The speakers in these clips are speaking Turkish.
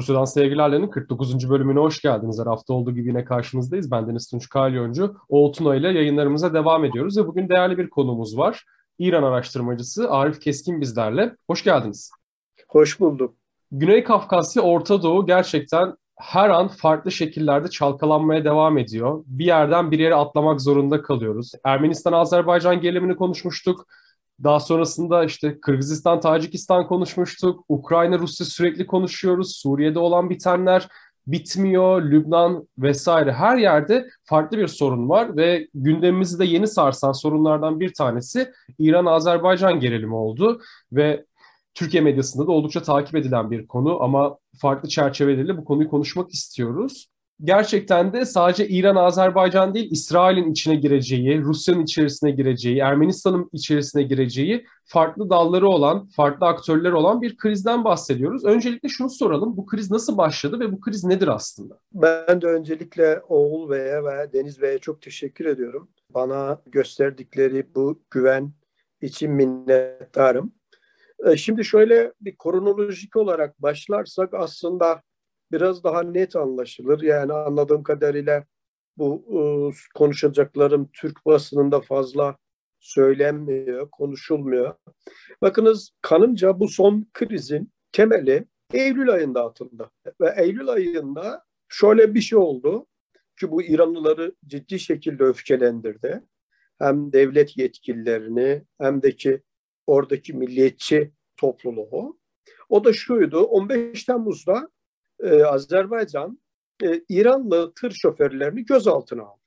Rusya'dan Sevgilerle'nin 49. bölümüne hoş geldiniz. Her hafta olduğu gibi yine karşınızdayız. Ben Deniz Tunç Kalyoncu. Oğul Tuna ile yayınlarımıza devam ediyoruz ve bugün değerli bir konumuz var. İran araştırmacısı Arif Keskin bizlerle. Hoş geldiniz. Hoş bulduk. Güney Kafkasya, Orta Doğu gerçekten her an farklı şekillerde çalkalanmaya devam ediyor. Bir yerden bir yere atlamak zorunda kalıyoruz. Ermenistan-Azerbaycan gerilimini konuşmuştuk. Daha sonrasında işte Kırgızistan, Tacikistan konuşmuştuk. Ukrayna, Rusya sürekli konuşuyoruz. Suriye'de olan bitenler bitmiyor. Lübnan vesaire her yerde farklı bir sorun var ve gündemimizi de yeni sarsan sorunlardan bir tanesi İran-Azerbaycan gerilimi oldu ve Türkiye medyasında da oldukça takip edilen bir konu ama farklı çerçeveleriyle bu konuyu konuşmak istiyoruz gerçekten de sadece İran, Azerbaycan değil, İsrail'in içine gireceği, Rusya'nın içerisine gireceği, Ermenistan'ın içerisine gireceği farklı dalları olan, farklı aktörler olan bir krizden bahsediyoruz. Öncelikle şunu soralım, bu kriz nasıl başladı ve bu kriz nedir aslında? Ben de öncelikle Oğul Bey'e ve Deniz Bey'e çok teşekkür ediyorum. Bana gösterdikleri bu güven için minnettarım. Ee, şimdi şöyle bir kronolojik olarak başlarsak aslında biraz daha net anlaşılır. Yani anladığım kadarıyla bu e, konuşacaklarım Türk basınında fazla söylenmiyor, konuşulmuyor. Bakınız kanımca bu son krizin temeli Eylül ayında atıldı. Ve Eylül ayında şöyle bir şey oldu ki bu İranlıları ciddi şekilde öfkelendirdi. Hem devlet yetkililerini hem de ki oradaki milliyetçi topluluğu. O da şuydu 15 Temmuz'da e, Azerbaycan e, İranlı tır şoförlerini gözaltına aldı.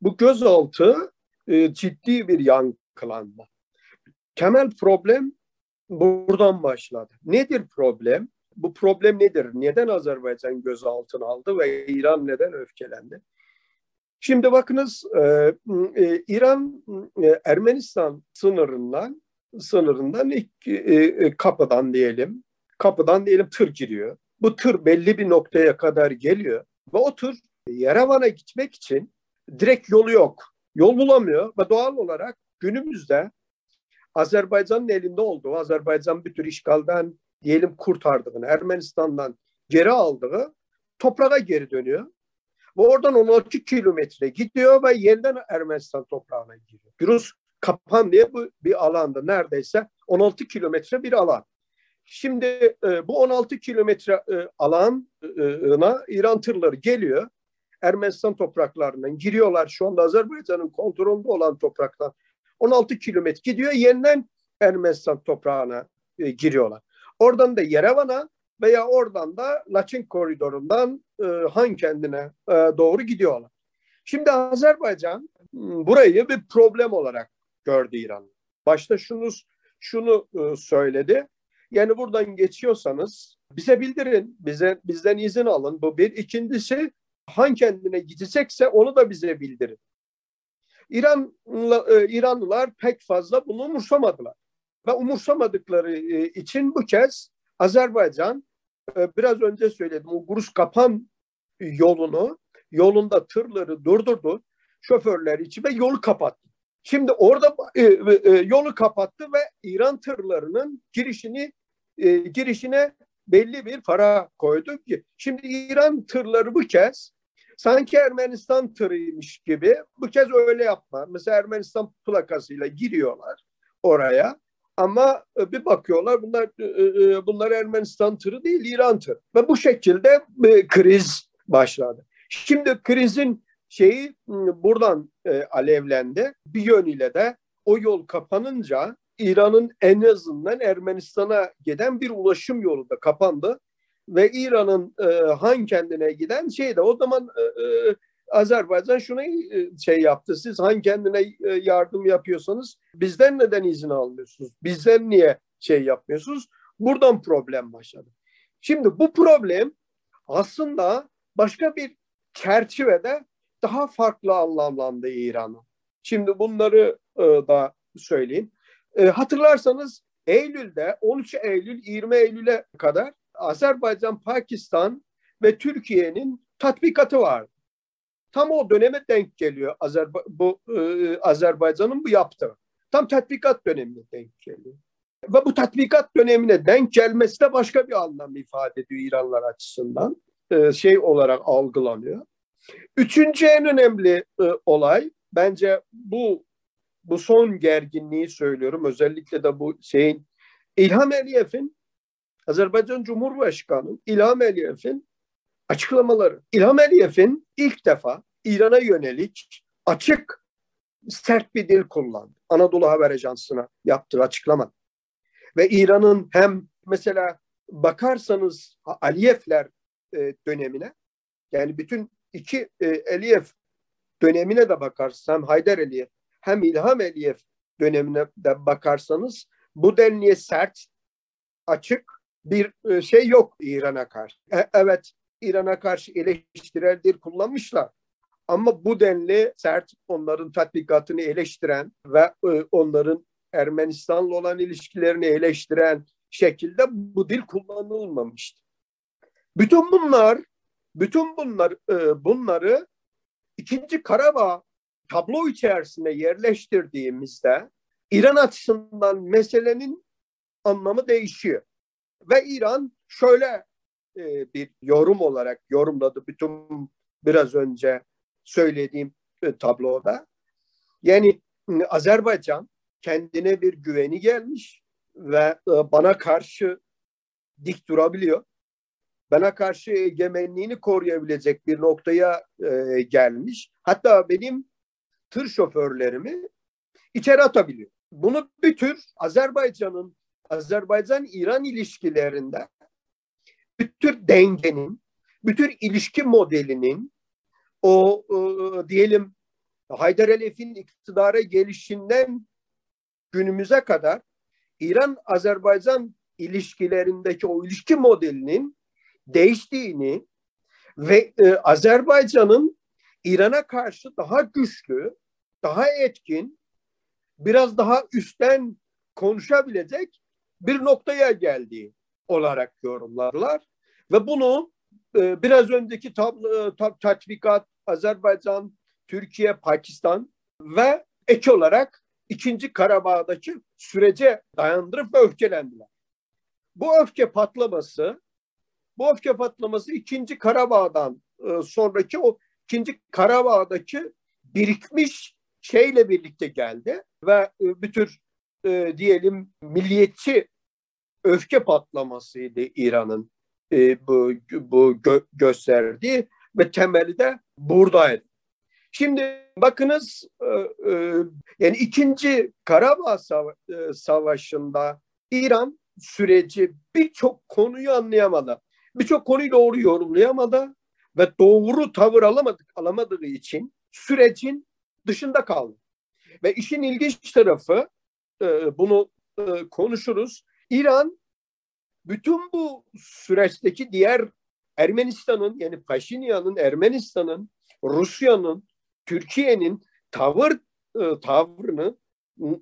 Bu gözaltı e, ciddi bir yankılanma. Temel problem buradan başladı. Nedir problem? Bu problem nedir? Neden Azerbaycan gözaltına aldı ve İran neden öfkelendi? Şimdi bakınız e, e, İran e, Ermenistan sınırından sınırından ilk e, e, kapıdan diyelim kapıdan diyelim tır giriyor. Bu tır belli bir noktaya kadar geliyor ve o tır Yerevan'a gitmek için direkt yolu yok. Yol bulamıyor ve doğal olarak günümüzde Azerbaycan'ın elinde olduğu, Azerbaycan bir tür işgalden diyelim kurtardığını, Ermenistan'dan geri aldığı toprağa geri dönüyor. Ve oradan 16 kilometre gidiyor ve yeniden Ermenistan toprağına giriyor. Firuz Kapan diye bu bir alanda neredeyse 16 kilometre bir alan. Şimdi e, bu 16 kilometre e, alana İran tırları geliyor. Ermenistan topraklarından giriyorlar. Şu anda Azerbaycan'ın kontrolünde olan topraklar. 16 kilometre gidiyor. Yeniden Ermenistan toprağına e, giriyorlar. Oradan da Yerevan'a veya oradan da Laçin koridorundan e, Han kendine e, doğru gidiyorlar. Şimdi Azerbaycan burayı bir problem olarak gördü İran. Başta şunu şunu e, söyledi. Yani buradan geçiyorsanız bize bildirin, bize bizden izin alın. Bu bir. İkincisi Han kendine gidecekse onu da bize bildirin. İran e, İranlılar pek fazla bunu umursamadılar. Ve umursamadıkları e, için bu kez Azerbaycan e, biraz önce söyledim o Gurus Kapan yolunu yolunda tırları durdurdu. Şoförler için ve yolu kapattı. Şimdi orada e, e, yolu kapattı ve İran tırlarının girişini e, girişine belli bir para koyduk ki şimdi İran tırları bu kez sanki Ermenistan tırıymış gibi bu kez öyle yapma. Mesela Ermenistan plakasıyla giriyorlar oraya ama e, bir bakıyorlar bunlar e, e, bunlar Ermenistan tırı değil İran tırı. Ve bu şekilde bir kriz başladı. Şimdi krizin şeyi buradan alevlendi. Bir yönüyle de o yol kapanınca İran'ın en azından Ermenistan'a giden bir ulaşım yolu da kapandı. Ve İran'ın e, Han kendine giden şey de o zaman e, e, Azerbaycan şunu e, şey yaptı. Siz Han kendine e, yardım yapıyorsanız bizden neden izin almıyorsunuz? Bizden niye şey yapmıyorsunuz? Buradan problem başladı. Şimdi bu problem aslında başka bir çerçevede daha farklı anlamlandı İran'a. Şimdi bunları da söyleyeyim. E, hatırlarsanız Eylül'de 13 Eylül 20 Eylül'e kadar Azerbaycan, Pakistan ve Türkiye'nin tatbikatı vardı. Tam o döneme denk geliyor Azerba bu e, Azerbaycan'ın bu yaptığı. Tam tatbikat dönemine denk geliyor. Ve bu tatbikat dönemine denk gelmesi de başka bir anlam ifade ediyor İranlar açısından. E, şey olarak algılanıyor. Üçüncü en önemli e, olay bence bu bu son gerginliği söylüyorum. Özellikle de bu şeyin İlham Aliyev'in Azerbaycan Cumhurbaşkanı İlham Aliyev'in açıklamaları. İlham Aliyev'in ilk defa İran'a yönelik açık sert bir dil kullandı. Anadolu Haber Ajansı'na yaptığı açıklama. Ve İran'ın hem mesela bakarsanız Aliyevler e, dönemine yani bütün iki e, Aliyev dönemine de bakarsanız hem Haydar Aliyev hem İlham Aliyev dönemine de bakarsanız bu denli sert, açık bir e, şey yok İran'a karşı. E, evet İran'a karşı eleştirel kullanmışlar. Ama bu denli sert onların tatbikatını eleştiren ve e, onların Ermenistan'la olan ilişkilerini eleştiren şekilde bu dil kullanılmamıştı. Bütün bunlar bütün bunlar bunları ikinci Karabağ tablo içerisinde yerleştirdiğimizde İran açısından meselenin anlamı değişiyor. Ve İran şöyle e, bir yorum olarak yorumladı bütün biraz önce söylediğim e, tabloda. Yani e, Azerbaycan kendine bir güveni gelmiş ve e, bana karşı dik durabiliyor. Bana karşı egemenliğini koruyabilecek bir noktaya e, gelmiş. Hatta benim tır şoförlerimi içeri atabiliyor. Bunu bir tür Azerbaycan'ın Azerbaycan-İran ilişkilerinde bir tür dengenin, bir tür ilişki modelinin o e, diyelim Haydar Aliyev'in iktidara gelişinden günümüze kadar İran-Azerbaycan ilişkilerindeki o ilişki modelinin değiştiğini ve e, Azerbaycan'ın İran'a karşı daha güçlü, daha etkin, biraz daha üstten konuşabilecek bir noktaya geldiği olarak yorumlarlar. Ve bunu e, biraz önceki tablo, tab, tatbikat Azerbaycan, Türkiye, Pakistan ve ek olarak ikinci Karabağ'daki sürece dayandırıp ve öfkelendiler. Bu öfke patlaması bu öfke patlaması ikinci Karabağ'dan e, sonraki o ikinci Karabağ'daki birikmiş şeyle birlikte geldi ve e, bir tür e, diyelim milliyetçi öfke patlamasıydı İran'ın e, bu, bu gö- gösterdiği ve temeli de buradaydı. Şimdi bakınız e, e, yani ikinci Karabağ Sava- e, Savaşı'nda İran süreci birçok konuyu anlayamadı. Birçok konuyu doğru yorumlayamadı ve doğru tavır alamadık alamadığı için sürecin dışında kaldı. Ve işin ilginç tarafı e, bunu e, konuşuruz. İran bütün bu süreçteki diğer Ermenistan'ın yani Paşinyan'ın, Ermenistan'ın, Rusya'nın, Türkiye'nin tavır e, tavrını,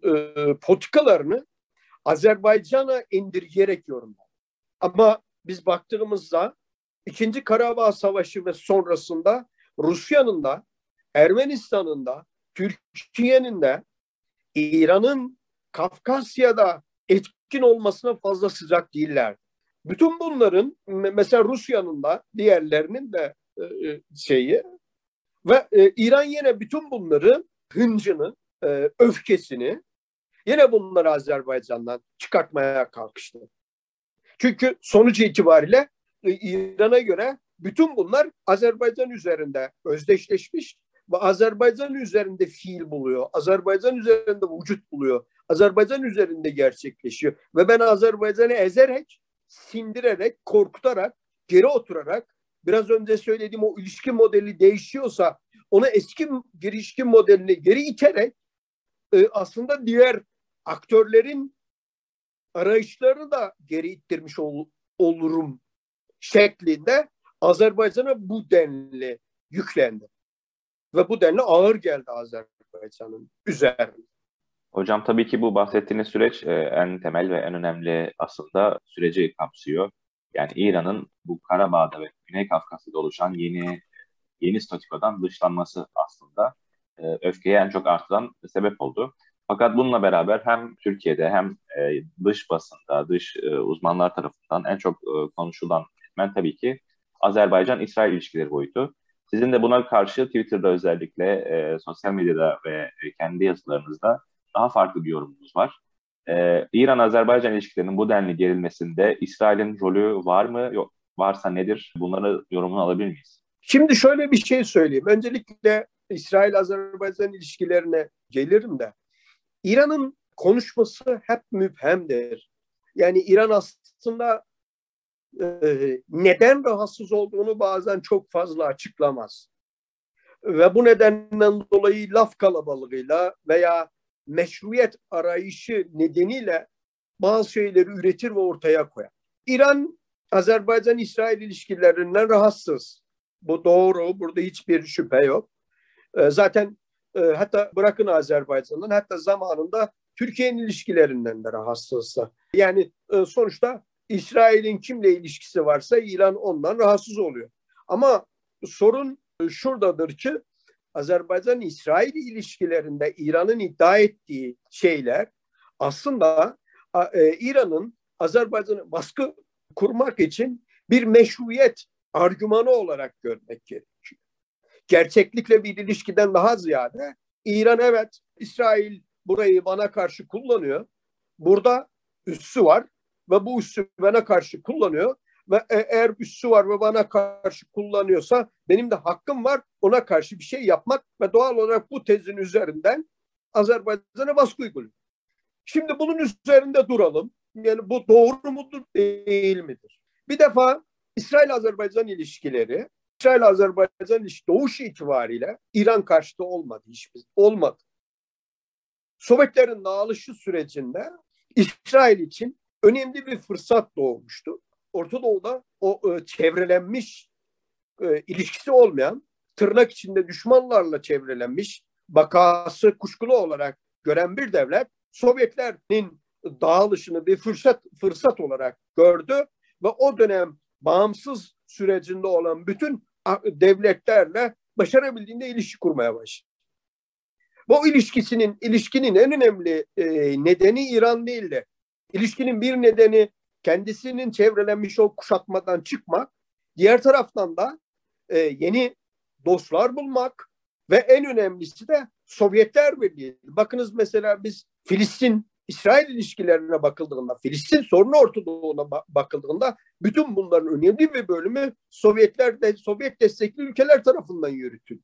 e, politikalarını Azerbaycan'a indirgeyerek yorumlar. Ama biz baktığımızda İkinci Karabağ Savaşı ve sonrasında Rusya'nın da, Ermenistan'ın da, Türkiye'nin de İran'ın Kafkasya'da etkin olmasına fazla sıcak değiller. Bütün bunların mesela Rusya'nın da diğerlerinin de e, e, şeyi ve e, İran yine bütün bunları hıncını, öfkesini yine bunları Azerbaycan'dan çıkartmaya kalkıştı. Çünkü sonuç itibariyle İran'a göre bütün bunlar Azerbaycan üzerinde özdeşleşmiş ve Azerbaycan üzerinde fiil buluyor. Azerbaycan üzerinde vücut buluyor. Azerbaycan üzerinde gerçekleşiyor. Ve ben Azerbaycan'ı ezerek, sindirerek, korkutarak, geri oturarak biraz önce söylediğim o ilişki modeli değişiyorsa onu eski ilişki modelini geri iterek e, aslında diğer aktörlerin arayışlarını da geri ittirmiş ol, olurum şeklinde Azerbaycan'a bu denli yüklendi. Ve bu denli ağır geldi Azerbaycan'ın üzerine. Hocam tabii ki bu bahsettiğiniz süreç e, en temel ve en önemli aslında süreci kapsıyor. Yani İran'ın bu Karabağ'da ve Güney Kafkasya'da oluşan yeni yeni statikodan dışlanması aslında e, öfkeyi en çok artıran sebep oldu. Fakat bununla beraber hem Türkiye'de hem e, dış basında, dış uzmanlar tarafından en çok konuşulan etmen tabii ki Azerbaycan-İsrail ilişkileri boyutu. Sizin de buna karşı Twitter'da özellikle e, sosyal medyada ve e, kendi yazılarınızda daha farklı bir yorumunuz var. E, İran-Azerbaycan ilişkilerinin bu denli gerilmesinde İsrail'in rolü var mı? Yok, varsa nedir? Bunları yorumunu alabilir miyiz? Şimdi şöyle bir şey söyleyeyim. Öncelikle İsrail-Azerbaycan ilişkilerine gelirim de. İran'ın konuşması hep müphemdir. Yani İran aslında e, neden rahatsız olduğunu bazen çok fazla açıklamaz. Ve bu nedenden dolayı laf kalabalığıyla veya meşruiyet arayışı nedeniyle bazı şeyleri üretir ve ortaya koyar. İran Azerbaycan-İsrail ilişkilerinden rahatsız. Bu doğru, burada hiçbir şüphe yok. E, zaten e, hatta bırakın Azerbaycan'dan hatta zamanında Türkiye'nin ilişkilerinden de rahatsızsa. Yani sonuçta İsrail'in kimle ilişkisi varsa İran ondan rahatsız oluyor. Ama sorun şuradadır ki Azerbaycan-İsrail ilişkilerinde İran'ın iddia ettiği şeyler aslında e, İran'ın Azerbaycan'a baskı kurmak için bir meşruiyet argümanı olarak görmek gerekiyor. Gerçeklikle bir ilişkiden daha ziyade İran evet İsrail burayı bana karşı kullanıyor. Burada üssü var ve bu üssü bana karşı kullanıyor ve e, eğer üssü var ve bana karşı kullanıyorsa benim de hakkım var ona karşı bir şey yapmak ve doğal olarak bu tezin üzerinden Azerbaycan'a baskı uyguluyor. Şimdi bunun üzerinde duralım. Yani bu doğru mudur değil midir? Bir defa İsrail-Azerbaycan ilişkileri, İsrail-Azerbaycan ilişki doğuş itibariyle İran karşıtı olmadı hiçbir olmadı. Sovyetlerin dağılışı sürecinde İsrail için önemli bir fırsat doğmuştu. Orta Doğu'da o e, çevrelenmiş, e, ilişkisi olmayan, tırnak içinde düşmanlarla çevrelenmiş, bakası kuşkulu olarak gören bir devlet Sovyetlerin dağılışını bir fırsat fırsat olarak gördü ve o dönem bağımsız sürecinde olan bütün devletlerle başarabildiğinde ilişki kurmaya başladı. Bu ilişkisinin ilişkinin en önemli e, nedeni İran değildi. İlişkinin bir nedeni kendisinin çevrelenmiş o kuşatmadan çıkmak, diğer taraftan da e, yeni dostlar bulmak ve en önemlisi de Sovyetler Birliği. Bakınız mesela biz Filistin İsrail ilişkilerine bakıldığında, Filistin sorunu Orta Doğu'na bakıldığında bütün bunların önemli bir bölümü Sovyetler de Sovyet destekli ülkeler tarafından yürütüldü.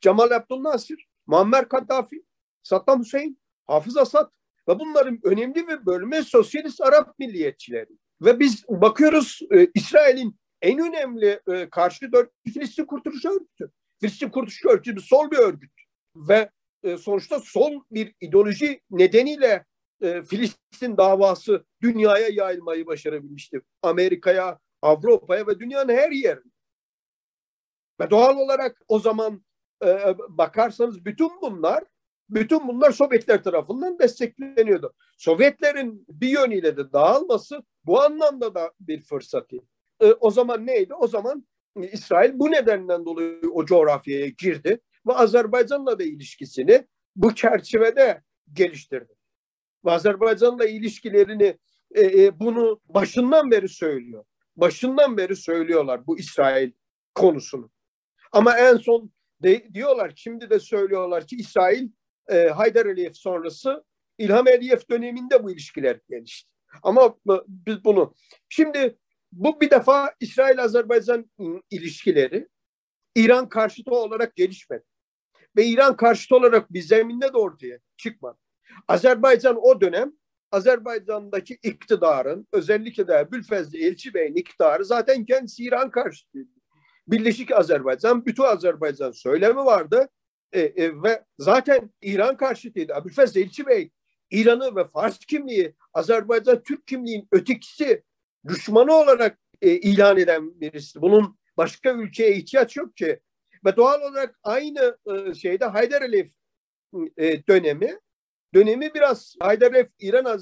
Cemal Abdülnasir, Muammer Kaddafi, Saddam Hüseyin, Hafız Asad ve bunların önemli bir bölümü sosyalist Arap milliyetçileri. Ve biz bakıyoruz e, İsrail'in en önemli e, karşı dört Filistin Kurtuluş Örgütü. Filistin Kurtuluş Örgütü bir sol bir örgüt. Ve e, sonuçta sol bir ideoloji nedeniyle e, Filistin davası dünyaya yayılmayı başarabilmiştir. Amerika'ya, Avrupa'ya ve dünyanın her yerine. Ve doğal olarak o zaman e, bakarsanız bütün bunlar bütün bunlar Sovyetler tarafından destekleniyordu. Sovyetlerin bir yönüyle de dağılması bu anlamda da bir fırsatı. E, o zaman neydi? O zaman İsrail bu nedenden dolayı o coğrafyaya girdi ve Azerbaycan'la da ilişkisini bu çerçevede geliştirdi. Ve Azerbaycan'la ilişkilerini e, e, bunu başından beri söylüyor. Başından beri söylüyorlar bu İsrail konusunu. Ama en son de, diyorlar, şimdi de söylüyorlar ki İsrail e, Haydar Aliyev sonrası İlham Aliyev döneminde bu ilişkiler gelişti. Ama biz bunu şimdi bu bir defa İsrail-Azerbaycan ilişkileri İran karşıtı olarak gelişmedi. Ve İran karşıtı olarak bir zeminde de ortaya çıkmadı. Azerbaycan o dönem Azerbaycan'daki iktidarın özellikle de Bülfezli Elçi Bey'in iktidarı zaten kendisi İran karşıtıydı. Birleşik Azerbaycan, bütün Azerbaycan söylemi vardı. E, e, ve zaten İran karşıtıydı. Abülfez Elçi Bey İran'ı ve Fars kimliği, Azerbaycan Türk kimliğin ötekisi düşmanı olarak e, ilan eden birisi. Bunun başka ülkeye ihtiyaç yok ki. Ve doğal olarak aynı e, şeyde Haydar Aliyev e, dönemi dönemi biraz Haydar Aliyev İran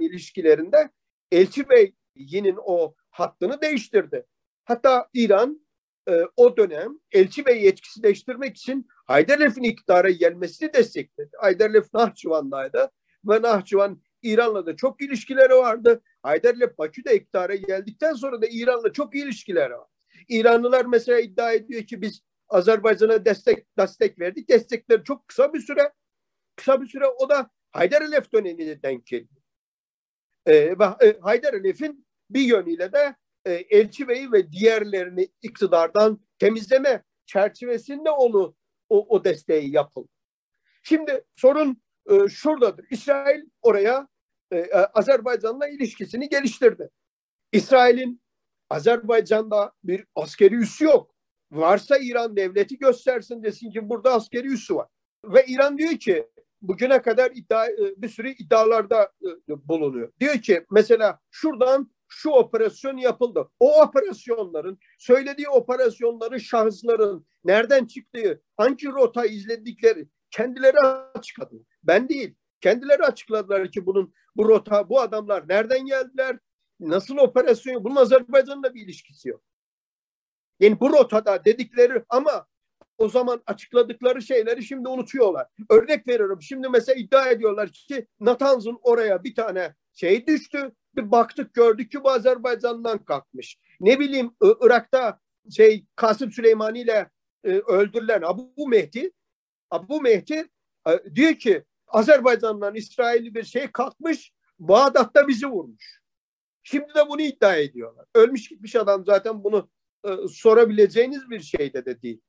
e, ilişkilerinde Elçi Bey'in o hattını değiştirdi. Hatta İran e, o dönem elçi ve yetkisizleştirmek için Haydarlef'in iktidara gelmesini destekledi. Haydarlef Nahçıvan'daydı ve Nahçıvan İran'la da çok ilişkileri vardı. Haydarlef Bakü'de iktidara geldikten sonra da İran'la çok ilişkileri var. İranlılar mesela iddia ediyor ki biz Azerbaycan'a destek destek verdik. Destekler çok kısa bir süre kısa bir süre o da Haydarlef dönemine denk geliyor. Ee, ve e, Haydarlef'in bir yönüyle de e, Elçi Bey'i ve diğerlerini iktidardan temizleme çerçevesinde onu o, o desteği yapıldı. Şimdi sorun e, şuradadır. İsrail oraya e, e, Azerbaycan'la ilişkisini geliştirdi. İsrail'in Azerbaycan'da bir askeri üssü yok. Varsa İran devleti göstersin desin ki burada askeri üssü var. Ve İran diyor ki bugüne kadar iddia, e, bir sürü iddialarda e, bulunuyor. Diyor ki mesela şuradan şu operasyon yapıldı. O operasyonların, söylediği operasyonların şahısların nereden çıktığı, hangi rota izledikleri kendileri açıkladı. Ben değil. Kendileri açıkladılar ki bunun bu rota, bu adamlar nereden geldiler, nasıl operasyon, bunun Azerbaycan'la bir ilişkisi yok. Yani bu rotada dedikleri ama o zaman açıkladıkları şeyleri şimdi unutuyorlar. Örnek veriyorum. Şimdi mesela iddia ediyorlar ki Natanz'ın oraya bir tane şey düştü. Bir baktık gördük ki bu Azerbaycan'dan kalkmış. Ne bileyim Irak'ta şey Kasım Süleymani ile e, öldürülen Abu Mehdi Abu Mehdi e, diyor ki Azerbaycan'dan İsrail'i bir şey kalkmış Bağdat'ta bizi vurmuş. Şimdi de bunu iddia ediyorlar. Ölmüş gitmiş adam zaten bunu e, sorabileceğiniz bir şey de, de değil.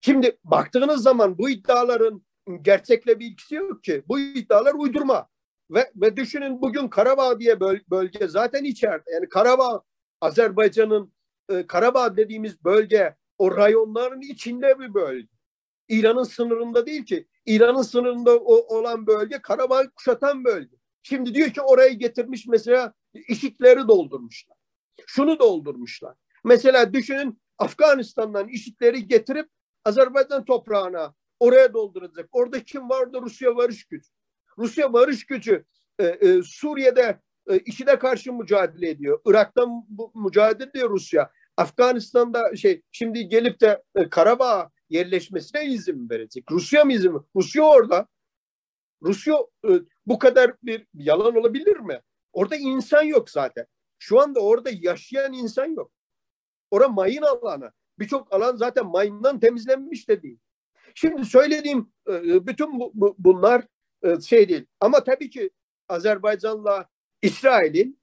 Şimdi baktığınız zaman bu iddiaların gerçekle bir ilgisi yok ki. Bu iddialar uydurma. Ve, ve düşünün bugün Karabağ diye böl, bölge zaten içeride. Yani Karabağ, Azerbaycan'ın e, Karabağ dediğimiz bölge o rayonların içinde bir bölge. İran'ın sınırında değil ki. İran'ın sınırında o, olan bölge Karabağ kuşatan bölge. Şimdi diyor ki oraya getirmiş mesela işitleri doldurmuşlar. Şunu doldurmuşlar. Mesela düşünün Afganistan'dan işitleri getirip Azerbaycan toprağına oraya dolduracak. Orada kim vardı? Rusya varış gücü. Rusya barış gücü e, e, Suriye'de e, IŞİD'e karşı mücadele ediyor. Irak'ta bu, mücadele ediyor Rusya. Afganistan'da şey şimdi gelip de e, Karabağ yerleşmesine izin verecek. Rusya mı izin Rusya orada. Rusya e, bu kadar bir yalan olabilir mi? Orada insan yok zaten. Şu anda orada yaşayan insan yok. Orada mayın alanı. Birçok alan zaten mayından temizlenmiş de değil. Şimdi söylediğim e, bütün bu, bu, bunlar e, şey değil. Ama tabii ki Azerbaycan'la İsrail'in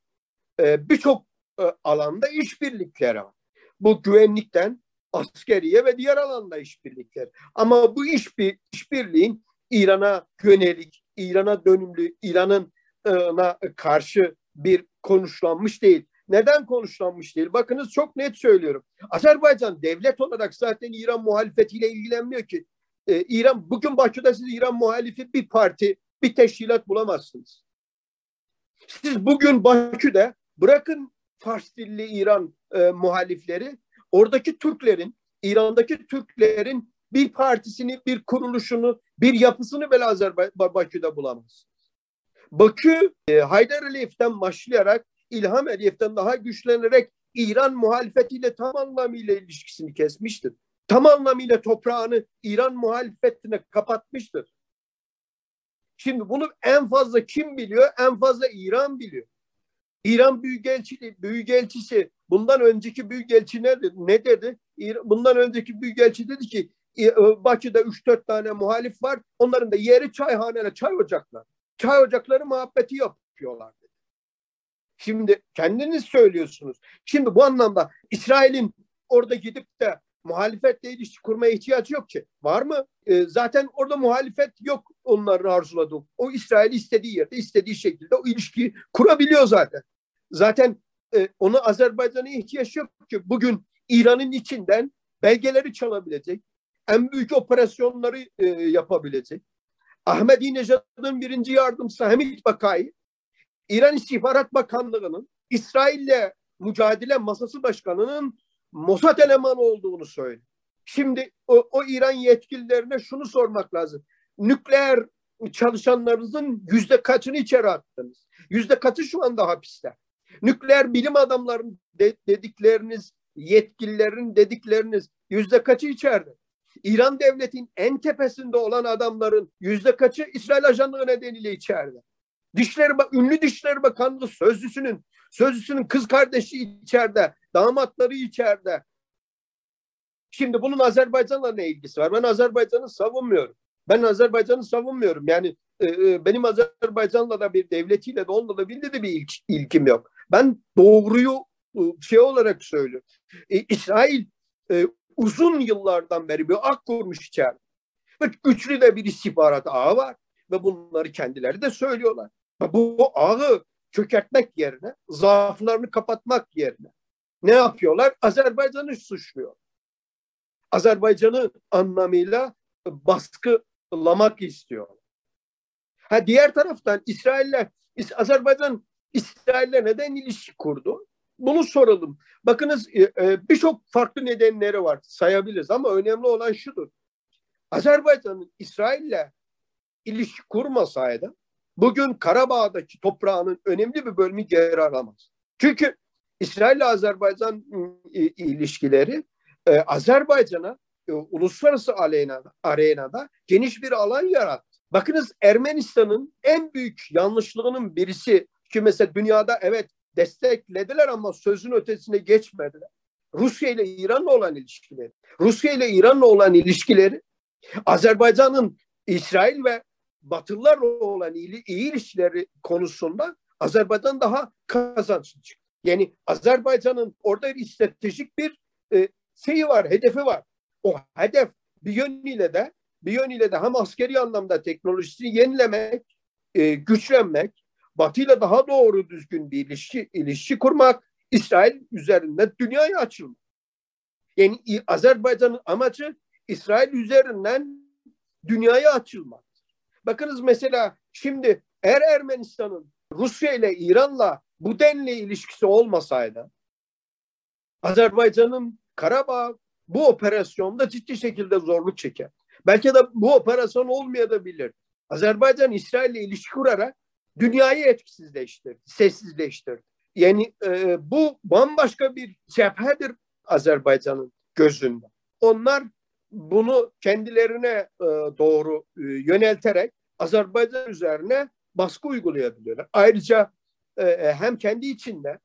e, birçok e, alanda işbirlikleri var. Bu güvenlikten askeriye ve diğer alanda işbirlikleri. Ama bu iş bir işbirliğin İran'a yönelik, İran'a dönümlü, İran'ın karşı bir konuşlanmış değil. Neden konuşlanmış değil? Bakınız çok net söylüyorum. Azerbaycan devlet olarak zaten İran muhalefetiyle ilgilenmiyor ki. Ee, İran bugün Bakü'de siz İran muhalifi bir parti, bir teşkilat bulamazsınız. Siz bugün Bakü'de bırakın Fars dilli İran e, muhalifleri, oradaki Türklerin, İran'daki Türklerin bir partisini, bir kuruluşunu, bir yapısını bile Azerbaycan Bakü'de bulamazsınız. Bakü e, Haydar Aliyev'den başlayarak İlham Aliyev'den daha güçlenerek İran muhalefetiyle tam anlamıyla ilişkisini kesmiştir tam anlamıyla toprağını İran muhalefetine kapatmıştır. Şimdi bunu en fazla kim biliyor? En fazla İran biliyor. İran Büyükelçisi, Büyükelçisi bundan önceki Büyükelçi ne dedi? Ne dedi? Bundan önceki Büyükelçi dedi ki e, Bakü'de 3-4 tane muhalif var. Onların da yeri çayhaneler, çay ocakları. Çay ocakları muhabbeti yapıyorlar dedi. Şimdi kendiniz söylüyorsunuz. Şimdi bu anlamda İsrail'in orada gidip de muhalefetle ilişki kurmaya ihtiyacı yok ki. Var mı? E, zaten orada muhalefet yok onların arzuladığı. O İsrail istediği yerde, istediği şekilde o ilişkiyi kurabiliyor zaten. Zaten e, onu Azerbaycan'a ihtiyaç yok ki. Bugün İran'ın içinden belgeleri çalabilecek, en büyük operasyonları e, yapabilecek. Ahmedinejad'ın birinci yardımcısı Hamid Bakai, İran İstihbarat Bakanlığı'nın İsrail'le mücadele masası başkanının Mossad elemanı olduğunu söyle. Şimdi o, o İran yetkililerine şunu sormak lazım. Nükleer çalışanlarınızın yüzde kaçını içeri attınız? Yüzde kaçı şu anda hapiste? Nükleer bilim adamlarının de, dedikleriniz yetkililerin dedikleriniz yüzde kaçı içeride? İran devletin en tepesinde olan adamların yüzde kaçı İsrail ajanlığı nedeniyle içeride? Dişleri, ünlü Dişleri Bakanlığı sözcüsünün sözcüsünün kız kardeşi içeride, damatları içeride. Şimdi bunun Azerbaycan'la ne ilgisi var? Ben Azerbaycan'ı savunmuyorum. Ben Azerbaycan'ı savunmuyorum. Yani e, e, benim Azerbaycan'la da bir devletiyle de onunla da bildi de bir ilk, ilkim yok. Ben doğruyu e, şey olarak söylüyorum. E, İsrail e, uzun yıllardan beri bir ak kurmuş içeride. Ve güçlü de bir istihbarat ağı var. Ve bunları kendileri de söylüyorlar. Bu ağı çökertmek yerine, zaaflarını kapatmak yerine ne yapıyorlar? Azerbaycan'ı suçluyor. Azerbaycan'ı anlamıyla baskılamak istiyor. Ha diğer taraftan İsrail'le Azerbaycan İsrail'le neden ilişki kurdu? Bunu soralım. Bakınız e, e, birçok farklı nedenleri var sayabiliriz ama önemli olan şudur. Azerbaycan'ın İsrail'le ilişki kurmasaydı bugün Karabağ'daki toprağının önemli bir bölümü geri alamaz. Çünkü İsrail ile Azerbaycan ilişkileri e, Azerbaycan'a uluslararası arenada, arenada geniş bir alan yarattı. Bakınız Ermenistan'ın en büyük yanlışlığının birisi ki mesela dünyada evet desteklediler ama sözün ötesine geçmediler. Rusya ile İran'la olan ilişkileri. Rusya ile İran'la olan ilişkileri Azerbaycan'ın İsrail ve Batılılarla olan iyi, iyi ilişkileri konusunda Azerbaycan daha kazançlı çıktı. Yani Azerbaycan'ın orada bir stratejik bir e, şeyi var, hedefi var. O hedef bir yönüyle de bir yönüyle de hem askeri anlamda teknolojisini yenilemek, e, güçlenmek, Batı ile daha doğru düzgün bir ilişki, ilişki kurmak, İsrail üzerinden dünyaya açılmak. Yani Azerbaycan'ın amacı İsrail üzerinden dünyaya açılmak. Bakınız mesela şimdi eğer Ermenistan'ın Rusya ile İran'la bu denli ilişkisi olmasaydı Azerbaycan'ın Karabağ bu operasyonda ciddi şekilde zorluk çeker. Belki de bu operasyon olmayabilir. Azerbaycan İsrail ile ilişki kurarak dünyayı etkisizleştirdi, sessizleştirdi. Yani e, bu bambaşka bir cephedir Azerbaycan'ın gözünde. Onlar bunu kendilerine e, doğru e, yönelterek Azerbaycan üzerine baskı uygulayabiliyorlar. Ayrıca e, e hem kendi içinde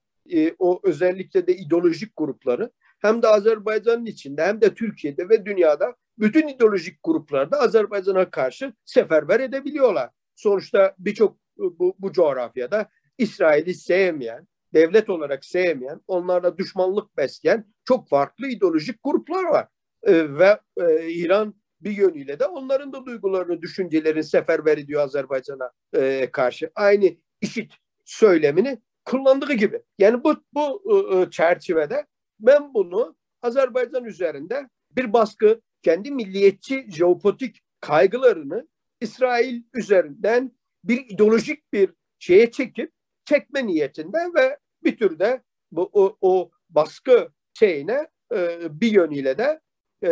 o özellikle de ideolojik grupları hem de Azerbaycan'ın içinde hem de Türkiye'de ve dünyada bütün ideolojik gruplarda Azerbaycan'a karşı seferber edebiliyorlar. Sonuçta birçok bu, bu coğrafyada İsrail'i sevmeyen, devlet olarak sevmeyen, onlarla düşmanlık besleyen çok farklı ideolojik gruplar var. Ee, ve e, İran bir yönüyle de onların da duygularını, düşüncelerini seferber ediyor Azerbaycan'a e, karşı. Aynı işit söylemini kullandığı gibi. Yani bu, bu e, e çerçevede ben bunu Azerbaycan üzerinde bir baskı, kendi milliyetçi jeopolitik kaygılarını İsrail üzerinden bir ideolojik bir şeye çekip çekme niyetinde ve bir türde bu o, o baskı şeyine e, bir yönüyle de e,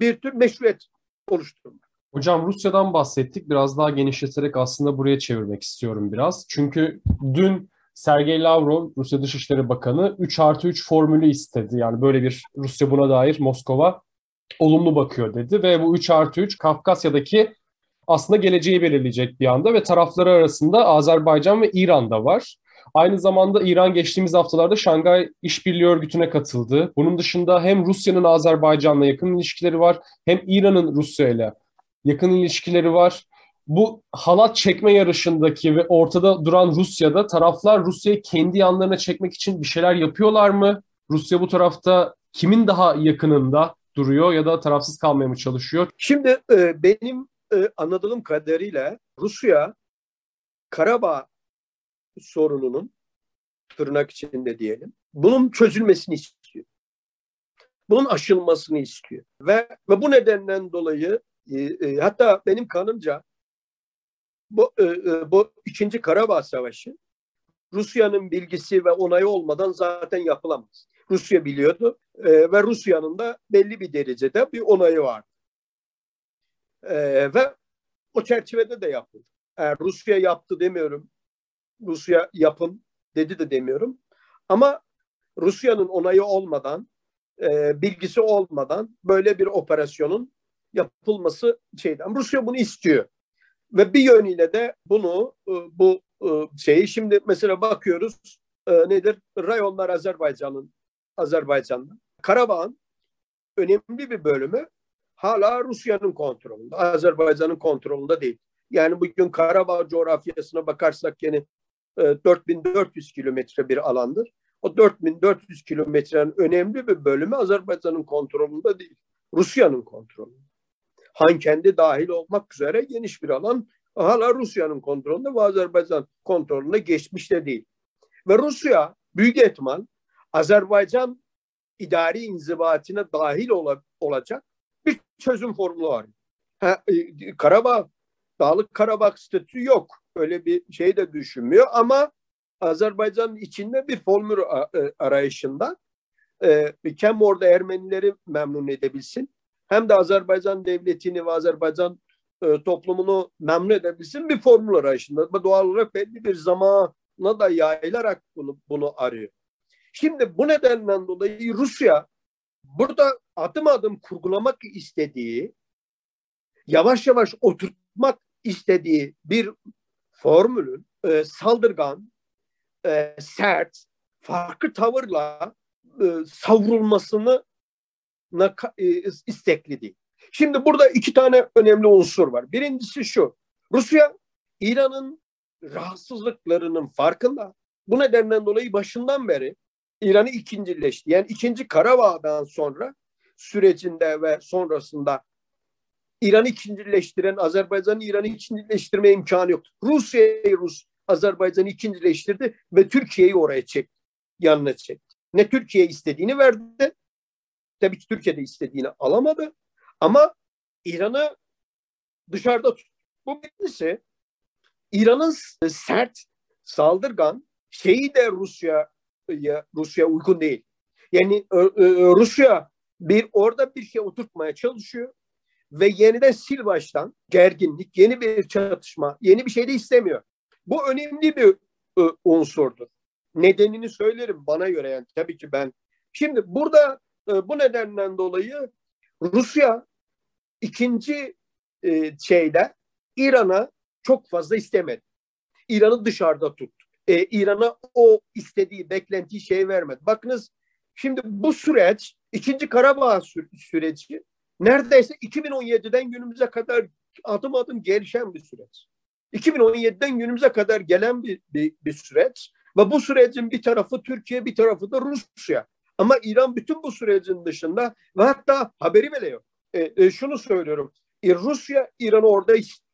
bir tür meşruiyet oluşturmak. Hocam Rusya'dan bahsettik. Biraz daha genişleterek aslında buraya çevirmek istiyorum biraz. Çünkü dün Sergey Lavrov, Rusya Dışişleri Bakanı 3 artı 3 formülü istedi. Yani böyle bir Rusya buna dair Moskova olumlu bakıyor dedi. Ve bu 3 artı 3 Kafkasya'daki aslında geleceği belirleyecek bir anda ve tarafları arasında Azerbaycan ve İran da var. Aynı zamanda İran geçtiğimiz haftalarda Şangay İşbirliği Örgütü'ne katıldı. Bunun dışında hem Rusya'nın Azerbaycan'la yakın ilişkileri var, hem İran'ın Rusya ile yakın ilişkileri var. Bu halat çekme yarışındaki ve ortada duran Rusya'da taraflar Rusya'yı kendi yanlarına çekmek için bir şeyler yapıyorlar mı? Rusya bu tarafta kimin daha yakınında duruyor ya da tarafsız kalmaya mı çalışıyor? Şimdi e, benim e, anladığım kadarıyla Rusya Karabağ sorununun tırnak içinde diyelim bunun çözülmesini istiyor. Bunun aşılmasını istiyor. Ve, ve bu nedenden dolayı e, e, hatta benim kanımca bu, e, e, bu ikinci Karabağ Savaşı Rusya'nın bilgisi ve onayı olmadan zaten yapılamaz. Rusya biliyordu e, ve Rusya'nın da belli bir derecede bir onayı vardı. E, ve o çerçevede de yapıldı. Eğer Rusya yaptı demiyorum, Rusya yapın dedi de demiyorum. Ama Rusya'nın onayı olmadan e, bilgisi olmadan böyle bir operasyonun yapılması şeyden. Rusya bunu istiyor. Ve bir yönüyle de bunu e, bu e, şeyi şimdi mesela bakıyoruz e, nedir? Rayonlar Azerbaycan'ın Azerbaycan'da. Karabağ'ın önemli bir bölümü hala Rusya'nın kontrolünde. Azerbaycan'ın kontrolünde değil. Yani bugün Karabağ coğrafyasına bakarsak yine 4400 kilometre bir alandır. O 4400 kilometrenin önemli bir bölümü Azerbaycan'ın kontrolünde değil. Rusya'nın kontrolünde. Han kendi dahil olmak üzere geniş bir alan hala Rusya'nın kontrolünde ve Azerbaycan kontrolüne geçmiş de değil. Ve Rusya büyük ihtimal Azerbaycan idari inzibatine dahil ol olacak bir çözüm formülü var. Ha, e, Karabağ, Dağlık Karabağ statüsü yok. Öyle bir şey de düşünmüyor ama Azerbaycan'ın içinde bir formül e, arayışında e, hem orada Ermenileri memnun edebilsin hem de Azerbaycan devletini ve Azerbaycan e, toplumunu memnun edebilsin bir formül arayışında. Doğal olarak belli bir zamana da yayılarak bunu, bunu arıyor. Şimdi bu nedenden dolayı Rusya burada adım adım kurgulamak istediği, yavaş yavaş oturtmak istediği bir formülün e, saldırgan, e, sert, farklı tavırla e, savrulmasını e, istekli değil. Şimdi burada iki tane önemli unsur var. Birincisi şu. Rusya İran'ın rahatsızlıklarının farkında. Bu nedenden dolayı başından beri İran'ı ikincileşti. Yani ikinci Karabağ'dan sonra sürecinde ve sonrasında İran'ı ikincileştiren Azerbaycan'ı İran'ı ikincileştirme imkanı yok. Rusya'yı Rus Azerbaycan'ı ikincileştirdi ve Türkiye'yi oraya çekti. Yanına çekti. Ne Türkiye istediğini verdi. Tabii ki Türkiye'de istediğini alamadı. Ama İran'ı dışarıda tut. Bu birincisi İran'ın sert, saldırgan şeyi de Rusya Rusya uygun değil. Yani Rusya bir orada bir şey oturtmaya çalışıyor ve yeniden sil baştan gerginlik, yeni bir çatışma, yeni bir şey de istemiyor. Bu önemli bir unsurdur. Nedenini söylerim bana göre yani tabii ki ben. Şimdi burada bu nedenden dolayı Rusya ikinci şeyde İran'a çok fazla istemedi. İran'ı dışarıda tuttu. Ee, İran'a o istediği, beklentiyi şey vermedi. Bakınız şimdi bu süreç, ikinci Karabağ sü süreci neredeyse 2017'den günümüze kadar adım adım gelişen bir süreç. 2017'den günümüze kadar gelen bir, bir, bir süreç ve bu sürecin bir tarafı Türkiye bir tarafı da Rusya. Ama İran bütün bu sürecin dışında ve hatta haberi bile yok. E, e, şunu söylüyorum. E, Rusya İran'a orada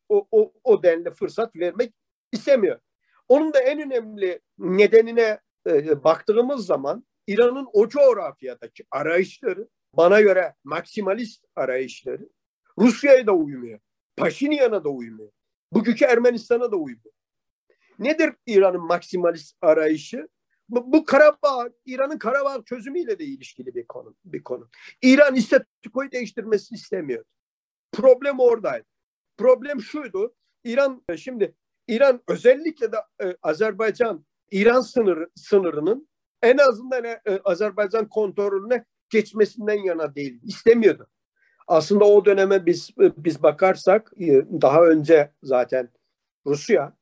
o, o, o denli fırsat vermek istemiyor. Onun da en önemli nedenine e, baktığımız zaman İran'ın o coğrafyadaki arayışları bana göre maksimalist arayışları Rusya'ya da uymuyor. Paşinyan'a da uymuyor. Bugünkü Ermenistan'a da uymuyor. Nedir İran'ın maksimalist arayışı? Bu, bu Karabağ, İran'ın Karabağ çözümüyle de ilişkili bir konu. Bir konu. İran statükoyu değiştirmesini istemiyor. Problem oradaydı. Problem şuydu. İran şimdi İran özellikle de e, Azerbaycan İran sınırı sınırının en azından e, Azerbaycan kontrolüne geçmesinden yana değil. istemiyordu. Aslında o döneme biz biz bakarsak e, daha önce zaten Rusya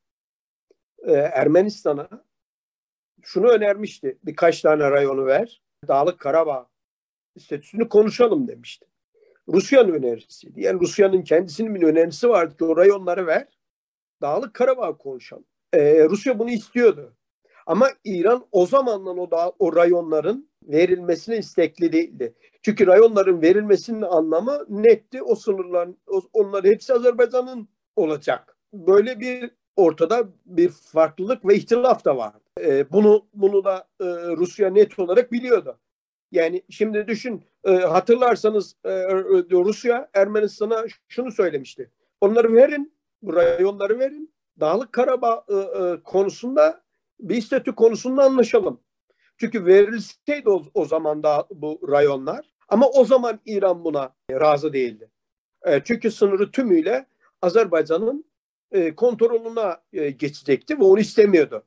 e, Ermenistan'a şunu önermişti. Birkaç tane rayonu ver. Dağlık Karabağ statüsünü konuşalım demişti. Rusya'nın önerisiydi. Yani Rusya'nın kendisinin bir önerisi vardı ki o rayonları ver. Dağlık Karabağ konuşalım. Ee, Rusya bunu istiyordu. Ama İran o zamandan o, da, o rayonların verilmesine istekli değildi. Çünkü rayonların verilmesinin anlamı netti. O sınırlar, onlar hepsi Azerbaycan'ın olacak. Böyle bir ortada bir farklılık ve ihtilaf da var. E, bunu bunu da e, Rusya net olarak biliyordu. Yani şimdi düşün e, hatırlarsanız e, Rusya Ermenistan'a şunu söylemişti. Onları verin, bu rayonları verin. Dağlık Karabağ e, e, konusunda bir statü konusunda anlaşalım. Çünkü verilseydi o, o zaman da bu rayonlar ama o zaman İran buna razı değildi. E, çünkü sınırı tümüyle Azerbaycan'ın e, kontrolüne e, geçecekti ve onu istemiyordu.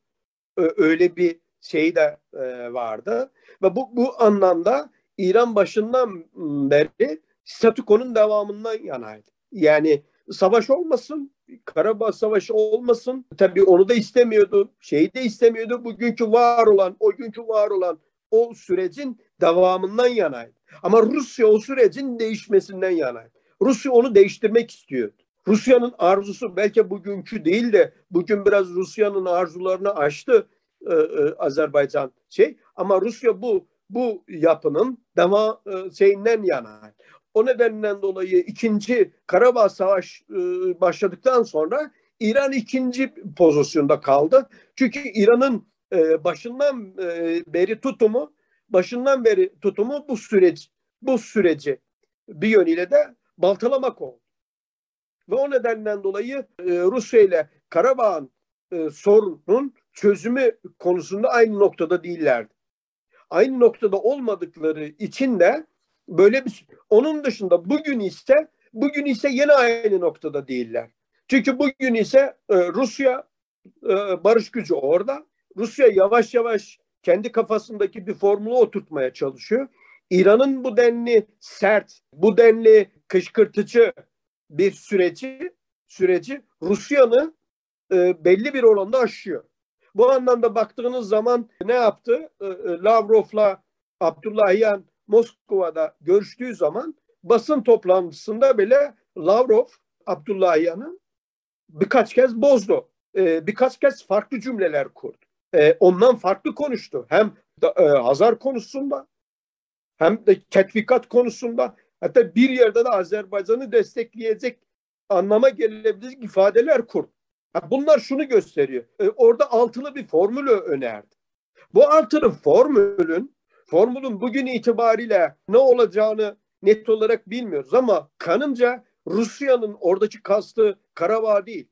E, öyle bir şey de e, vardı ve bu bu anlamda İran başından beri statükonun devamından yanaydı. Yani savaş olmasın, Karabağ Savaşı olmasın. Tabii onu da istemiyordu, şeyi de istemiyordu. Bugünkü var olan, o günkü var olan o sürecin devamından yanaydı. Ama Rusya o sürecin değişmesinden yanaydı. Rusya onu değiştirmek istiyordu. Rusya'nın arzusu belki bugünkü değil de bugün biraz Rusya'nın arzularını aştı e, e, Azerbaycan şey ama Rusya bu bu yapının dema e, şeyinden yana. O nedenden dolayı ikinci Karabağ Savaş e, başladıktan sonra İran ikinci pozisyonda kaldı. Çünkü İran'ın e, başından e, beri tutumu başından beri tutumu bu süreç bu süreci bir yönüyle de baltalamak oldu. Ve o nedenden dolayı e, Rusya ile Karabağ'ın e, sorunun çözümü konusunda aynı noktada değillerdi. Aynı noktada olmadıkları için de böyle bir onun dışında bugün ise bugün ise yine aynı noktada değiller. Çünkü bugün ise e, Rusya e, barış gücü orada. Rusya yavaş yavaş kendi kafasındaki bir formülü oturtmaya çalışıyor. İran'ın bu denli sert, bu denli kışkırtıcı bir süreci süreci Rusya'nı e, belli bir oranda aşıyor. Bu anlamda baktığınız zaman ne yaptı? E, e, Lavrov'la Abdullahian Moskova'da görüştüğü zaman basın toplantısında bile Lavrov Abdullahian'ı birkaç kez bozdu. E, birkaç kez farklı cümleler kurdu. E, ondan farklı konuştu. Hem da, e, Hazar konusunda hem de tetvikat konusunda hatta bir yerde de Azerbaycan'ı destekleyecek anlama gelebilecek ifadeler kurdu. Bunlar şunu gösteriyor. E, orada altılı bir formülü önerdi. Bu altılı formülün formülün bugün itibariyle ne olacağını net olarak bilmiyoruz ama kanımca Rusya'nın oradaki kastı Karabağ değil.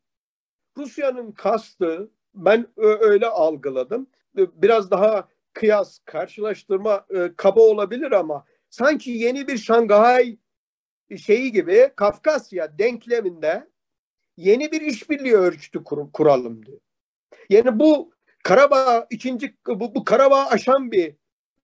Rusya'nın kastı ben öyle algıladım. Biraz daha kıyas, karşılaştırma kaba olabilir ama sanki yeni bir Şanghay şeyi gibi Kafkasya denkleminde yeni bir işbirliği örgütü kur, kuralım diyor. Yani bu Karabağ ikinci bu, bu Karabağ aşan bir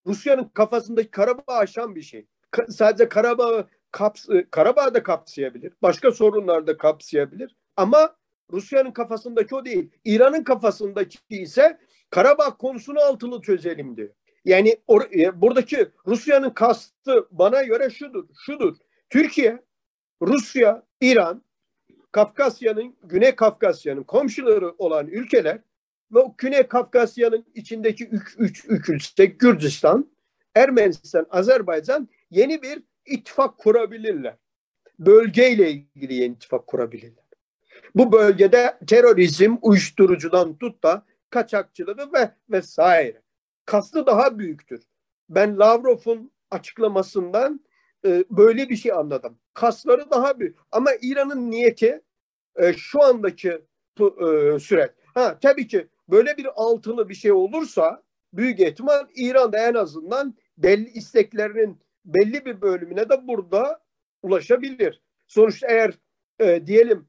Rusya'nın kafasındaki Karabağ aşan bir şey. Ka, sadece Karabağ kaps Karabağ da kapsayabilir. Başka sorunlar da kapsayabilir. Ama Rusya'nın kafasındaki o değil. İran'ın kafasındaki ise Karabağ konusunu altılı çözelim diyor. Yani or, e, buradaki Rusya'nın kastı bana göre şudur, şudur. Türkiye, Rusya, İran, Kafkasya'nın, Güney Kafkasya'nın komşuları olan ülkeler ve o Güney Kafkasya'nın içindeki üç, üç, üç ülke Gürcistan, Ermenistan, Azerbaycan yeni bir ittifak kurabilirler. Bölgeyle ilgili yeni ittifak kurabilirler. Bu bölgede terörizm, uyuşturucudan tut da kaçakçılığı ve vesaire. Kastı daha büyüktür. Ben Lavrov'un açıklamasından e, böyle bir şey anladım. Kasları daha büyük. Ama İran'ın niyeti e, şu andaki e, süreç. Ha tabii ki böyle bir altılı bir şey olursa büyük ihtimal İran'da en azından belli isteklerinin belli bir bölümüne de burada ulaşabilir. Sonuçta eğer e, diyelim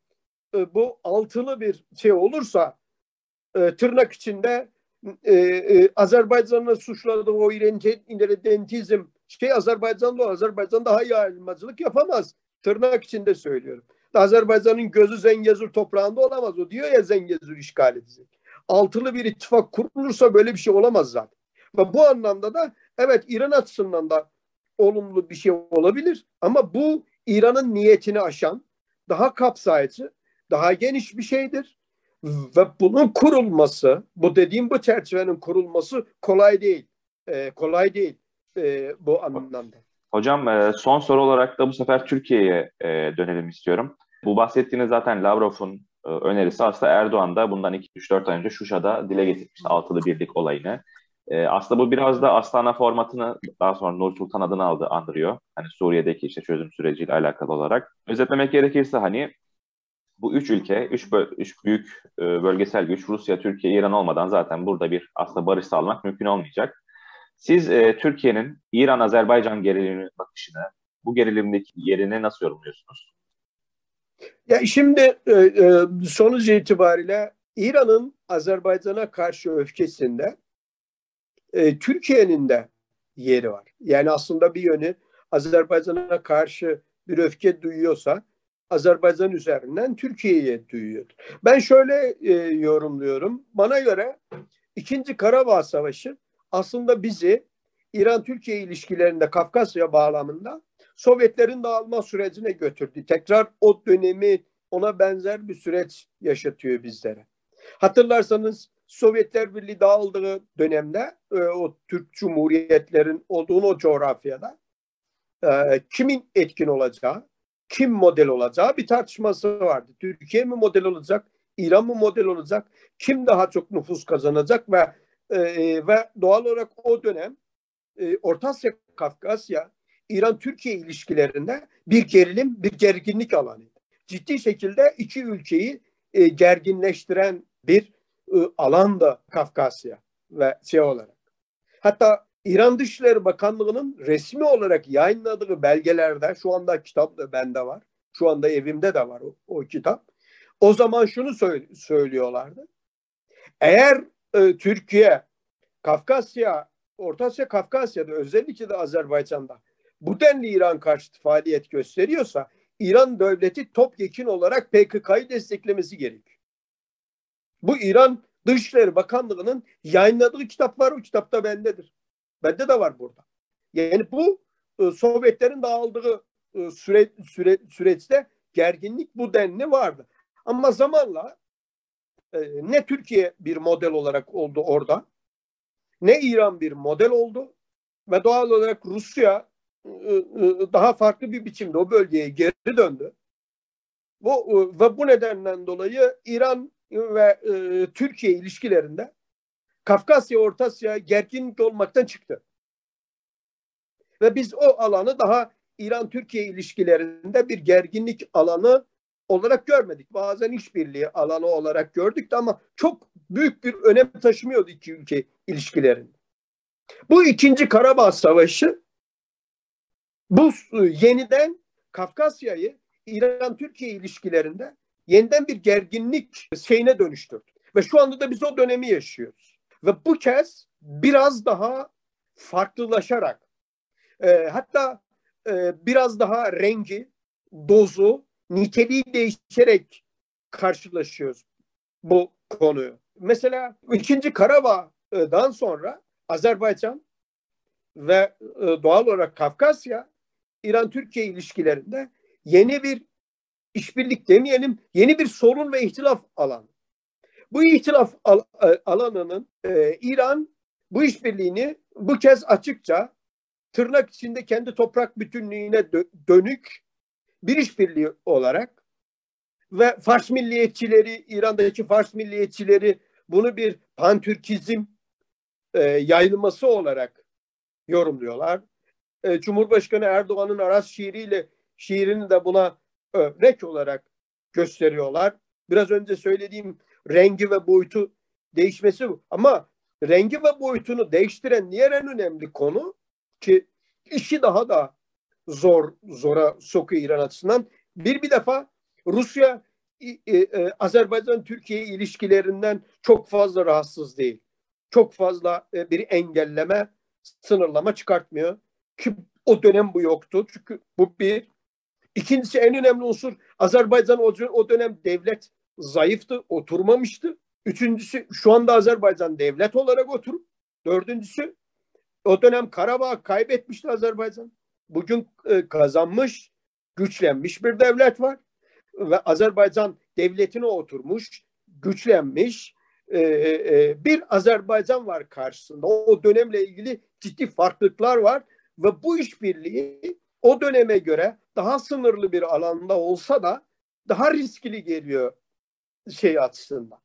e, bu altılı bir şey olursa e, tırnak içinde e, e, Azerbaycan'la suçladığı o irredentizm şey Azerbaycan'da Azerbaycan daha iyi ayrılmacılık yapamaz. Tırnak içinde söylüyorum. Azerbaycan'ın gözü Zengezur toprağında olamaz. O diyor ya Zengezur işgal edecek. Altılı bir ittifak kurulursa böyle bir şey olamaz zaten. Ve bu anlamda da evet İran açısından da olumlu bir şey olabilir. Ama bu İran'ın niyetini aşan, daha kapsayıcı, daha geniş bir şeydir. Ve bunun kurulması, bu dediğim bu çerçevenin kurulması kolay değil. Ee, kolay değil e, bu anlamda. Hocam e, son soru olarak da bu sefer Türkiye'ye e, dönelim istiyorum. Bu bahsettiğiniz zaten Lavrov'un önerisi aslında Erdoğan da bundan 2-3-4 ay önce Şuşa'da dile getirmişti altılı birlik olayını. Aslında bu biraz da Astana formatını daha sonra Nur Sultan adını aldı, andırıyor. Hani Suriye'deki işte çözüm süreciyle alakalı olarak. Özetlemek gerekirse hani bu üç ülke, üç, üç büyük bölgesel güç Rusya, Türkiye, İran olmadan zaten burada bir aslında barış sağlamak mümkün olmayacak. Siz e, Türkiye'nin İran-Azerbaycan gerilimine bakışını, bu gerilimdeki yerini nasıl yorumluyorsunuz? Ya şimdi e, e, sonuç itibariyle İran'ın Azerbaycan'a karşı öfkesinde e, Türkiye'nin de yeri var. Yani aslında bir yönü Azerbaycan'a karşı bir öfke duyuyorsa Azerbaycan üzerinden Türkiye'ye duyuyordu. Ben şöyle e, yorumluyorum. Bana göre İkinci Karabağ Savaşı aslında bizi İran-Türkiye ilişkilerinde Kafkasya bağlamında Sovyetlerin dağılma sürecine götürdü. Tekrar o dönemi ona benzer bir süreç yaşatıyor bizlere. Hatırlarsanız Sovyetler Birliği dağıldığı dönemde e, o Türk Cumhuriyetlerin olduğunu o coğrafyada e, kimin etkin olacağı, kim model olacağı bir tartışması vardı. Türkiye mi model olacak, İran mı model olacak, kim daha çok nüfus kazanacak ve e, ve doğal olarak o dönem e, Orta Asya, Kafkasya, İran-Türkiye ilişkilerinde bir gerilim, bir gerginlik alanı. Ciddi şekilde iki ülkeyi e, gerginleştiren bir e, alan da Kafkasya ve şey olarak. Hatta İran Dışişleri Bakanlığı'nın resmi olarak yayınladığı belgelerde şu anda kitap da bende var. Şu anda evimde de var o, o kitap. O zaman şunu söylüyorlardı. Eğer e, Türkiye, Kafkasya, Orta Asya, Kafkasya'da özellikle de Azerbaycan'da bu denli İran karşıtı faaliyet gösteriyorsa İran devleti topyekun olarak PKK'yı desteklemesi gerek. Bu İran Dışişleri Bakanlığı'nın yayınladığı kitap var. O kitapta bendedir. Bende de var burada. Yani bu e, Sovyetlerin dağıldığı e, süre, süre, süreçte gerginlik bu denli vardı. Ama zamanla e, ne Türkiye bir model olarak oldu orada ne İran bir model oldu ve doğal olarak Rusya daha farklı bir biçimde o bölgeye geri döndü. Bu e, ve bu nedenden dolayı İran ve e, Türkiye ilişkilerinde Kafkasya Orta Asya gerginlik olmaktan çıktı. Ve biz o alanı daha İran-Türkiye ilişkilerinde bir gerginlik alanı olarak görmedik. Bazen işbirliği alanı olarak gördük de ama çok büyük bir önem taşımıyordu iki ülke ilişkilerinde. Bu ikinci Karabağ Savaşı bu yeniden Kafkasya'yı İran-Türkiye ilişkilerinde yeniden bir gerginlik şeyine dönüştürdü. Ve şu anda da biz o dönemi yaşıyoruz. Ve bu kez biraz daha farklılaşarak e, hatta e, biraz daha rengi, dozu, niteliği değişerek karşılaşıyoruz bu konuyu. Mesela 2. Karabağ'dan sonra Azerbaycan ve e, doğal olarak Kafkasya İran-Türkiye ilişkilerinde yeni bir işbirlik demeyelim, yeni bir sorun ve ihtilaf alanı. Bu ihtilaf al, e, alanının e, İran bu işbirliğini bu kez açıkça tırnak içinde kendi toprak bütünlüğüne dö- dönük bir işbirliği olarak ve Fars milliyetçileri, İran'daki Fars milliyetçileri bunu bir pantürkizm e, yayılması olarak yorumluyorlar. E, Cumhurbaşkanı Erdoğan'ın Aras şiiriyle şiirini de buna örnek olarak gösteriyorlar. Biraz önce söylediğim rengi ve boyutu değişmesi bu. Ama rengi ve boyutunu değiştiren diğer en önemli konu ki işi daha da zor zora sokuyor İran açısından. Bir bir defa Rusya e, e, Azerbaycan Türkiye ilişkilerinden çok fazla rahatsız değil. Çok fazla e, bir engelleme, sınırlama çıkartmıyor. Ki o dönem bu yoktu. Çünkü bu bir. İkincisi en önemli unsur Azerbaycan o, dönem devlet zayıftı, oturmamıştı. Üçüncüsü şu anda Azerbaycan devlet olarak oturup. Dördüncüsü o dönem Karabağ kaybetmişti Azerbaycan. Bugün e, kazanmış, güçlenmiş bir devlet var. Ve Azerbaycan devletine oturmuş, güçlenmiş e, e, bir Azerbaycan var karşısında. O dönemle ilgili ciddi farklılıklar var. Ve bu işbirliği o döneme göre daha sınırlı bir alanda olsa da daha riskli geliyor şey açısından.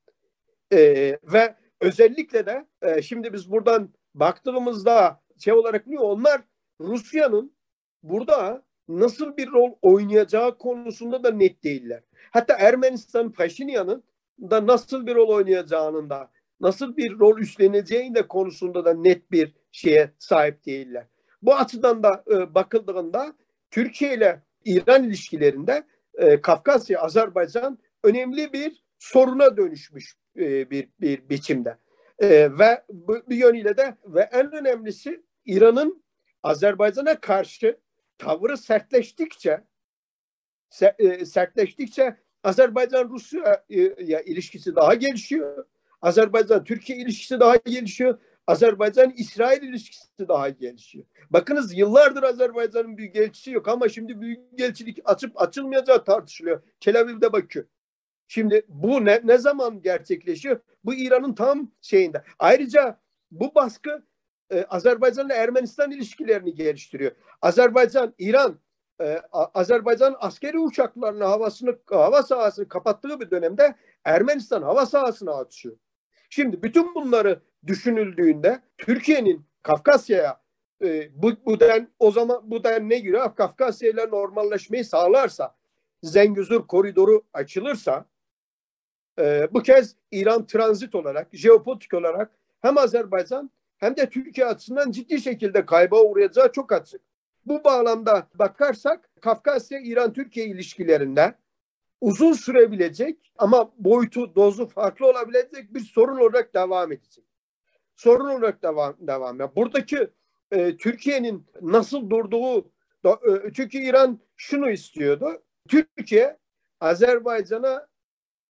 Ee, ve özellikle de e, şimdi biz buradan baktığımızda şey olarak ne onlar Rusya'nın burada nasıl bir rol oynayacağı konusunda da net değiller. Hatta Ermenistan Paşinyan'ın da nasıl bir rol oynayacağının da nasıl bir rol üstleneceğinin de konusunda da net bir şeye sahip değiller. Bu açıdan da e, bakıldığında Türkiye ile İran ilişkilerinde e, Kafkasya, Azerbaycan önemli bir soruna dönüşmüş e, bir bir biçimde. E, ve bu, bu yönüyle de ve en önemlisi İran'ın Azerbaycan'a karşı tavrı sertleştikçe e, sertleştikçe Azerbaycan Rusya ya ilişkisi daha gelişiyor. Azerbaycan Türkiye ilişkisi daha gelişiyor. Azerbaycan İsrail ilişkisi daha gelişiyor. Bakınız yıllardır Azerbaycan'ın büyük elçisi yok ama şimdi büyük elçilik açıp açılmayacağı tartışılıyor. Tel Aviv'de bakıyor. Şimdi bu ne, ne zaman gerçekleşiyor? Bu İran'ın tam şeyinde. Ayrıca bu baskı e, Azerbaycan ile Ermenistan ilişkilerini geliştiriyor. Azerbaycan, İran, e, Azerbaycan askeri uçaklarını havasını hava sahasını kapattığı bir dönemde Ermenistan hava sahasına atışıyor. Şimdi bütün bunları düşünüldüğünde Türkiye'nin Kafkasya'ya e, bu, bu den o zaman bu den ne giriyor? Kafkasya ile normalleşmeyi sağlarsa Zengüzur koridoru açılırsa e, bu kez İran transit olarak, jeopolitik olarak hem Azerbaycan hem de Türkiye açısından ciddi şekilde kayba uğrayacağı çok açık. Bu bağlamda bakarsak Kafkasya İran-Türkiye ilişkilerinde uzun sürebilecek ama boyutu, dozu farklı olabilecek bir sorun olarak devam edecek. Sorun olarak devam devam. Yani buradaki e, Türkiye'nin nasıl durduğu da, e, çünkü İran şunu istiyordu. Türkiye Azerbaycan'a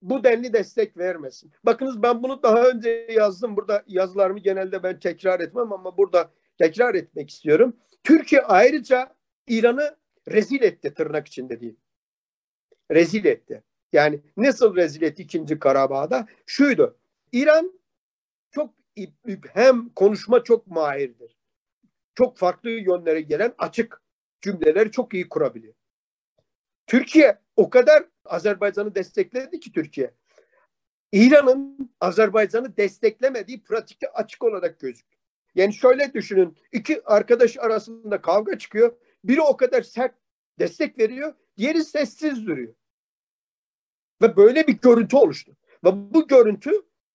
bu denli destek vermesin. Bakınız ben bunu daha önce yazdım. Burada yazılarımı genelde ben tekrar etmem ama burada tekrar etmek istiyorum. Türkiye ayrıca İran'ı rezil etti tırnak içinde değil. Rezil etti. Yani nasıl rezil etti ikinci Karabağ'da? Şuydu. İran çok hem konuşma çok mahirdir. Çok farklı yönlere gelen açık cümleleri çok iyi kurabiliyor. Türkiye o kadar Azerbaycan'ı destekledi ki Türkiye. İran'ın Azerbaycan'ı desteklemediği pratikte açık olarak gözüküyor. Yani şöyle düşünün. iki arkadaş arasında kavga çıkıyor. Biri o kadar sert destek veriyor. Diğeri sessiz duruyor. Ve böyle bir görüntü oluştu. Ve bu görüntü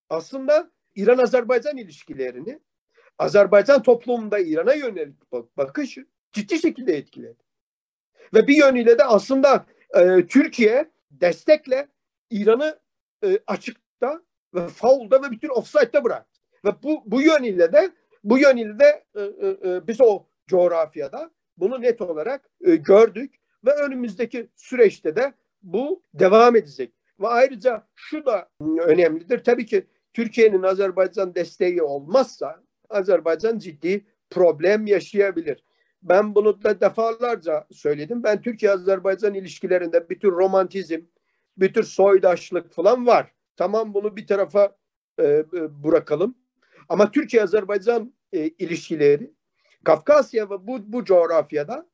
aslında İran-Azerbaycan ilişkilerini Azerbaycan toplumunda İran'a yönelik bakışı ciddi şekilde etkiledi. Ve bir yönüyle de aslında e, Türkiye destekle İran'ı e, açıkta ve faulda ve bütün offside'da bıraktı. Ve bu, bu yönüyle de bu yönüyle de e, e, e, biz o coğrafyada bunu net olarak e, gördük ve önümüzdeki süreçte de bu devam edecek. Ve ayrıca şu da önemlidir. Tabii ki Türkiye'nin Azerbaycan desteği olmazsa Azerbaycan ciddi problem yaşayabilir. Ben bunu da defalarca söyledim. Ben Türkiye-Azerbaycan ilişkilerinde bir tür romantizm, bir tür soydaşlık falan var. Tamam bunu bir tarafa e, e bırakalım. Ama Türkiye-Azerbaycan e, ilişkileri Kafkasya ve bu, bu coğrafyada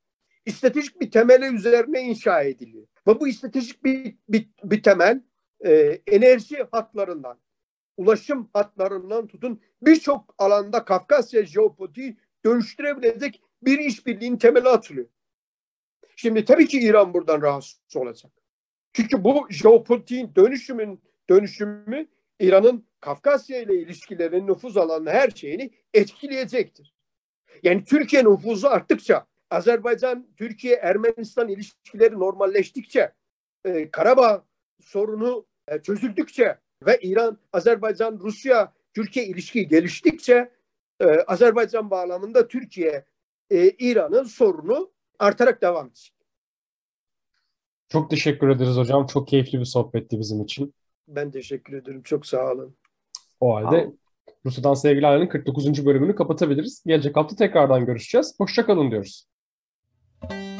stratejik bir temeli üzerine inşa ediliyor. Ve bu stratejik bir, bir, bir temel e, enerji hatlarından, ulaşım hatlarından tutun birçok alanda Kafkasya jeopolitiği dönüştürebilecek bir işbirliğinin temeli atılıyor. Şimdi tabii ki İran buradan rahatsız olacak. Çünkü bu jeopolitiğin dönüşümün dönüşümü İran'ın Kafkasya ile ilişkilerin nüfuz alanı her şeyini etkileyecektir. Yani Türkiye nüfuzu arttıkça, Azerbaycan, Türkiye, Ermenistan ilişkileri normalleştikçe, e, Karabağ sorunu e, çözüldükçe ve İran, Azerbaycan, Rusya, Türkiye ilişki geliştikçe e, Azerbaycan bağlamında Türkiye, e, İran'ın sorunu artarak devam edecek. Çok teşekkür ederiz hocam. Çok keyifli bir sohbetti bizim için. Ben teşekkür ederim. Çok sağ olun. O halde Rusya'dan Sevgiler'in 49. bölümünü kapatabiliriz. Gelecek hafta tekrardan görüşeceğiz. Hoşçakalın diyoruz. Thank you.